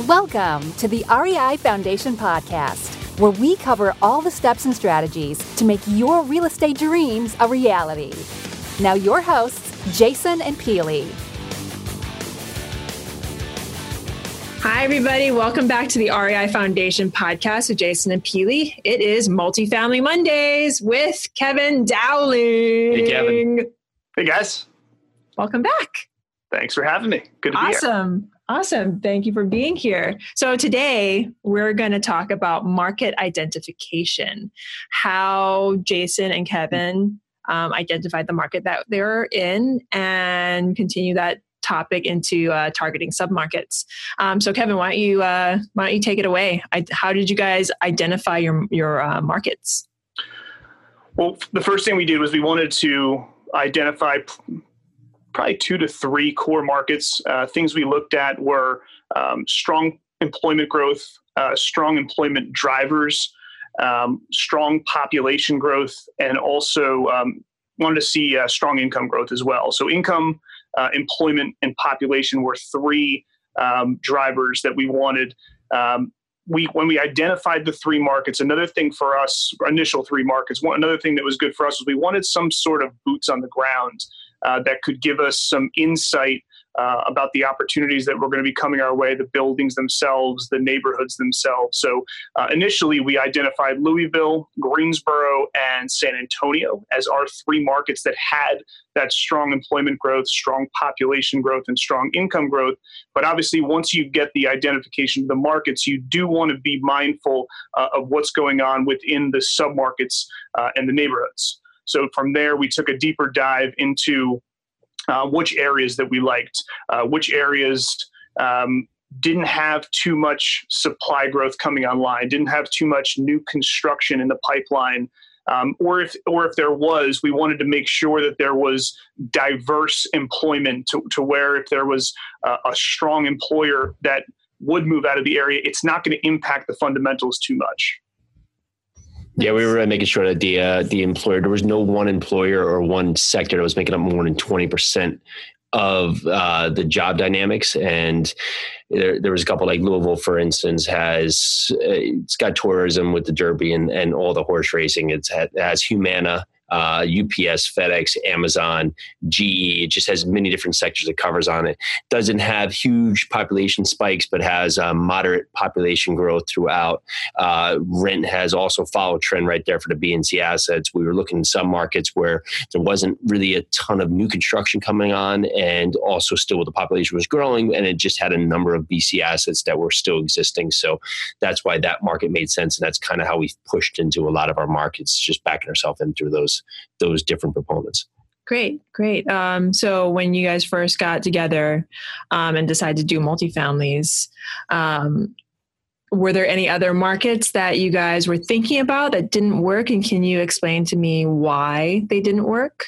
Welcome to the REI Foundation Podcast, where we cover all the steps and strategies to make your real estate dreams a reality. Now, your hosts, Jason and Peely. Hi, everybody. Welcome back to the REI Foundation podcast with Jason and Peely. It is Multifamily Mondays with Kevin Dowling. Hey, Kevin. Hey, guys. Welcome back. Thanks for having me. Good to awesome. be here. Awesome. Awesome. Thank you for being here. So, today we're going to talk about market identification, how Jason and Kevin um, identified the market that they're in, and continue that topic into uh, targeting submarkets. Um, so, Kevin, why don't you uh, why don't you take it away? I, how did you guys identify your your uh, markets? Well, the first thing we did was we wanted to identify probably two to three core markets. Uh, things we looked at were um, strong employment growth, uh, strong employment drivers, um, strong population growth, and also um, wanted to see uh, strong income growth as well. So, income, uh, employment, and population were three um, drivers that we wanted. Um, we when we identified the three markets, another thing for us, initial three markets, one another thing that was good for us was we wanted some sort of boots on the ground that could give us some insight uh, about the opportunities that were going to be coming our way, the buildings themselves, the neighborhoods themselves. So uh, initially, we identified Louisville, Greensboro, and San Antonio as our three markets that had that strong employment growth, strong population growth, and strong income growth. But obviously, once you get the identification of the markets, you do want to be mindful uh, of what's going on within the submarkets uh, and the neighborhoods. So from there, we took a deeper dive into uh, which areas that we liked, uh, which areas um, didn't have too much supply growth coming online, didn't have too much new construction in the pipeline. Um, or if or if there was, we wanted to make sure that there was diverse employment to, to where if there was a strong employer that would move out of the area, it's not going to impact the fundamentals too much. Yeah, we were making sure that the uh, the employer there was no one employer or one sector that was making up more than twenty percent of uh, the job dynamics, and there, there was a couple like Louisville, for instance, has uh, it's got tourism with the Derby and, and all the horse racing. It's it has Humana uh, UPS, FedEx, Amazon, GE. It just has many different sectors it covers on it. Doesn't have huge population spikes, but has uh, moderate population growth throughout. Uh, rent has also followed trend right there for the BNC assets. We were looking in some markets where there wasn't really a ton of new construction coming on, and also still the population was growing, and it just had a number of BC assets that were still existing. So that's why that market made sense, and that's kind of how we pushed into a lot of our markets, just backing ourselves in through those those different proponents. Great, great. Um, so when you guys first got together um, and decided to do multifamilies, um, were there any other markets that you guys were thinking about that didn't work? And can you explain to me why they didn't work?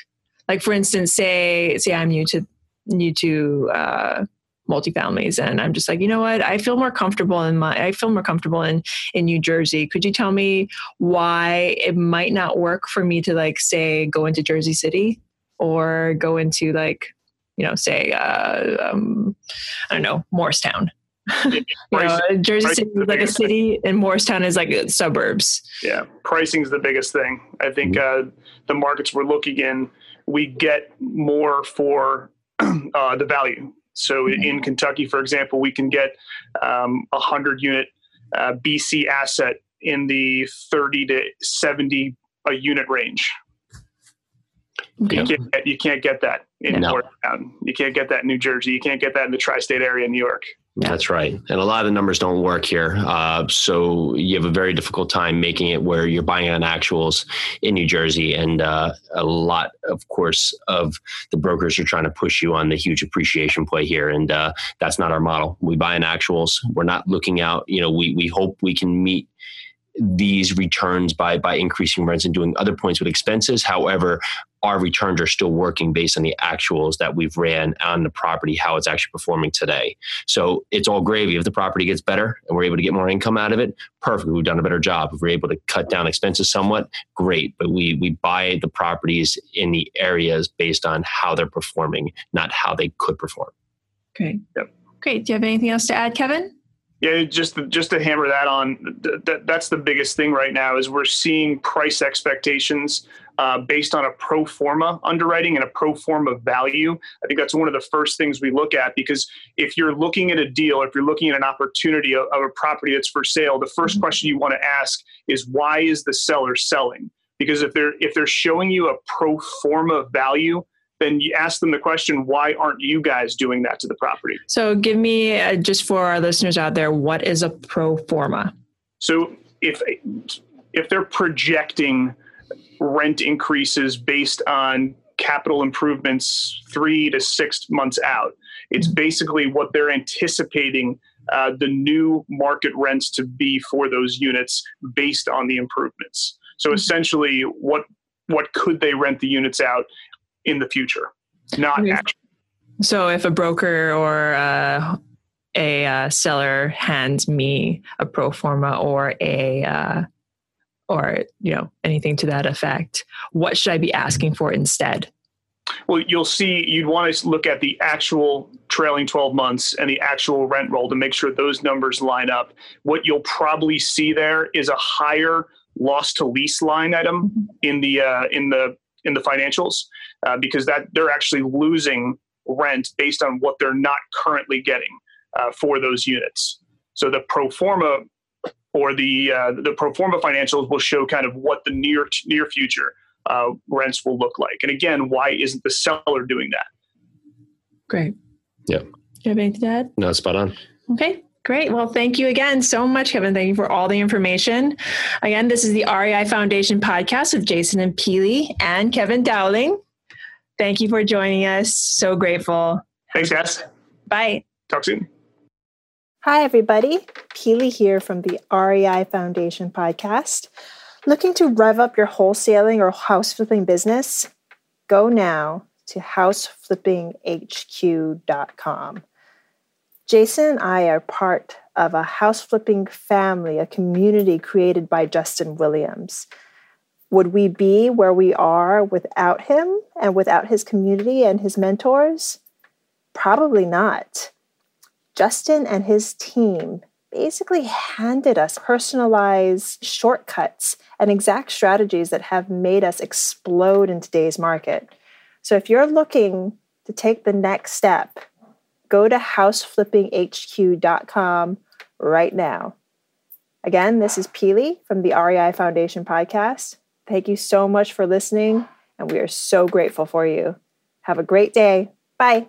Like for instance, say say I'm new to new to uh, multifamilies and i'm just like you know what i feel more comfortable in my i feel more comfortable in in new jersey could you tell me why it might not work for me to like say go into jersey city or go into like you know say uh, um, i don't know morristown you know, Jersey City is like a city, thing. and Morristown is like suburbs. Yeah, pricing is the biggest thing. I think mm-hmm. uh, the markets we're looking in, we get more for uh, the value. So mm-hmm. in Kentucky, for example, we can get um, a hundred unit uh, BC asset in the 30 to 70 a unit range. You, can't get, you can't get that in no. Morristown. You can't get that in New Jersey. You can't get that in the tri-state area in New York. That's right. And a lot of the numbers don't work here. Uh, so you have a very difficult time making it where you're buying on actuals in New Jersey. And uh, a lot, of course, of the brokers are trying to push you on the huge appreciation play here. And uh, that's not our model. We buy in actuals. We're not looking out. You know, we, we hope we can meet these returns by by increasing rents and doing other points with expenses. However, our returns are still working based on the actuals that we've ran on the property, how it's actually performing today. So it's all gravy. If the property gets better and we're able to get more income out of it, perfect. We've done a better job. If we're able to cut down expenses somewhat, great. But we we buy the properties in the areas based on how they're performing, not how they could perform. Great. Yep. Great. Do you have anything else to add, Kevin? Yeah, just just to hammer that on, that, that's the biggest thing right now is we're seeing price expectations uh, based on a pro forma underwriting and a pro forma value. I think that's one of the first things we look at because if you're looking at a deal, if you're looking at an opportunity of, of a property that's for sale, the 1st mm-hmm. question you want to ask is why is the seller selling? Because if they're if they're showing you a pro forma value, then you ask them the question, why aren't you guys doing that to the property? So, give me, uh, just for our listeners out there, what is a pro forma? So, if if they're projecting rent increases based on capital improvements three to six months out, it's basically what they're anticipating uh, the new market rents to be for those units based on the improvements. So, mm-hmm. essentially, what what could they rent the units out in the future, not actually. So if a broker or uh, a uh, seller hands me a pro forma or a uh, or you know anything to that effect, what should I be asking for instead? Well, you'll see you'd want to look at the actual trailing 12 months and the actual rent roll to make sure those numbers line up. What you'll probably see there is a higher loss to lease line item mm-hmm. in the uh, in the in the financials uh, because that they're actually losing rent based on what they're not currently getting uh, for those units. So the pro forma or the uh, the pro forma financials will show kind of what the near near future uh, rents will look like. And again, why isn't the seller doing that? Great. Yeah. Do you have anything to add? No, spot on. Okay. Great. Well, thank you again so much, Kevin. Thank you for all the information. Again, this is the REI Foundation podcast with Jason and Peely and Kevin Dowling. Thank you for joining us. So grateful. Thanks, guys. Bye. Talk soon. Hi, everybody. Peely here from the REI Foundation podcast. Looking to rev up your wholesaling or house flipping business? Go now to houseflippinghq.com. Jason and I are part of a house flipping family, a community created by Justin Williams. Would we be where we are without him and without his community and his mentors? Probably not. Justin and his team basically handed us personalized shortcuts and exact strategies that have made us explode in today's market. So if you're looking to take the next step, go to houseflippinghq.com right now. Again, this is Peely from the REI Foundation podcast. Thank you so much for listening, and we are so grateful for you. Have a great day. Bye.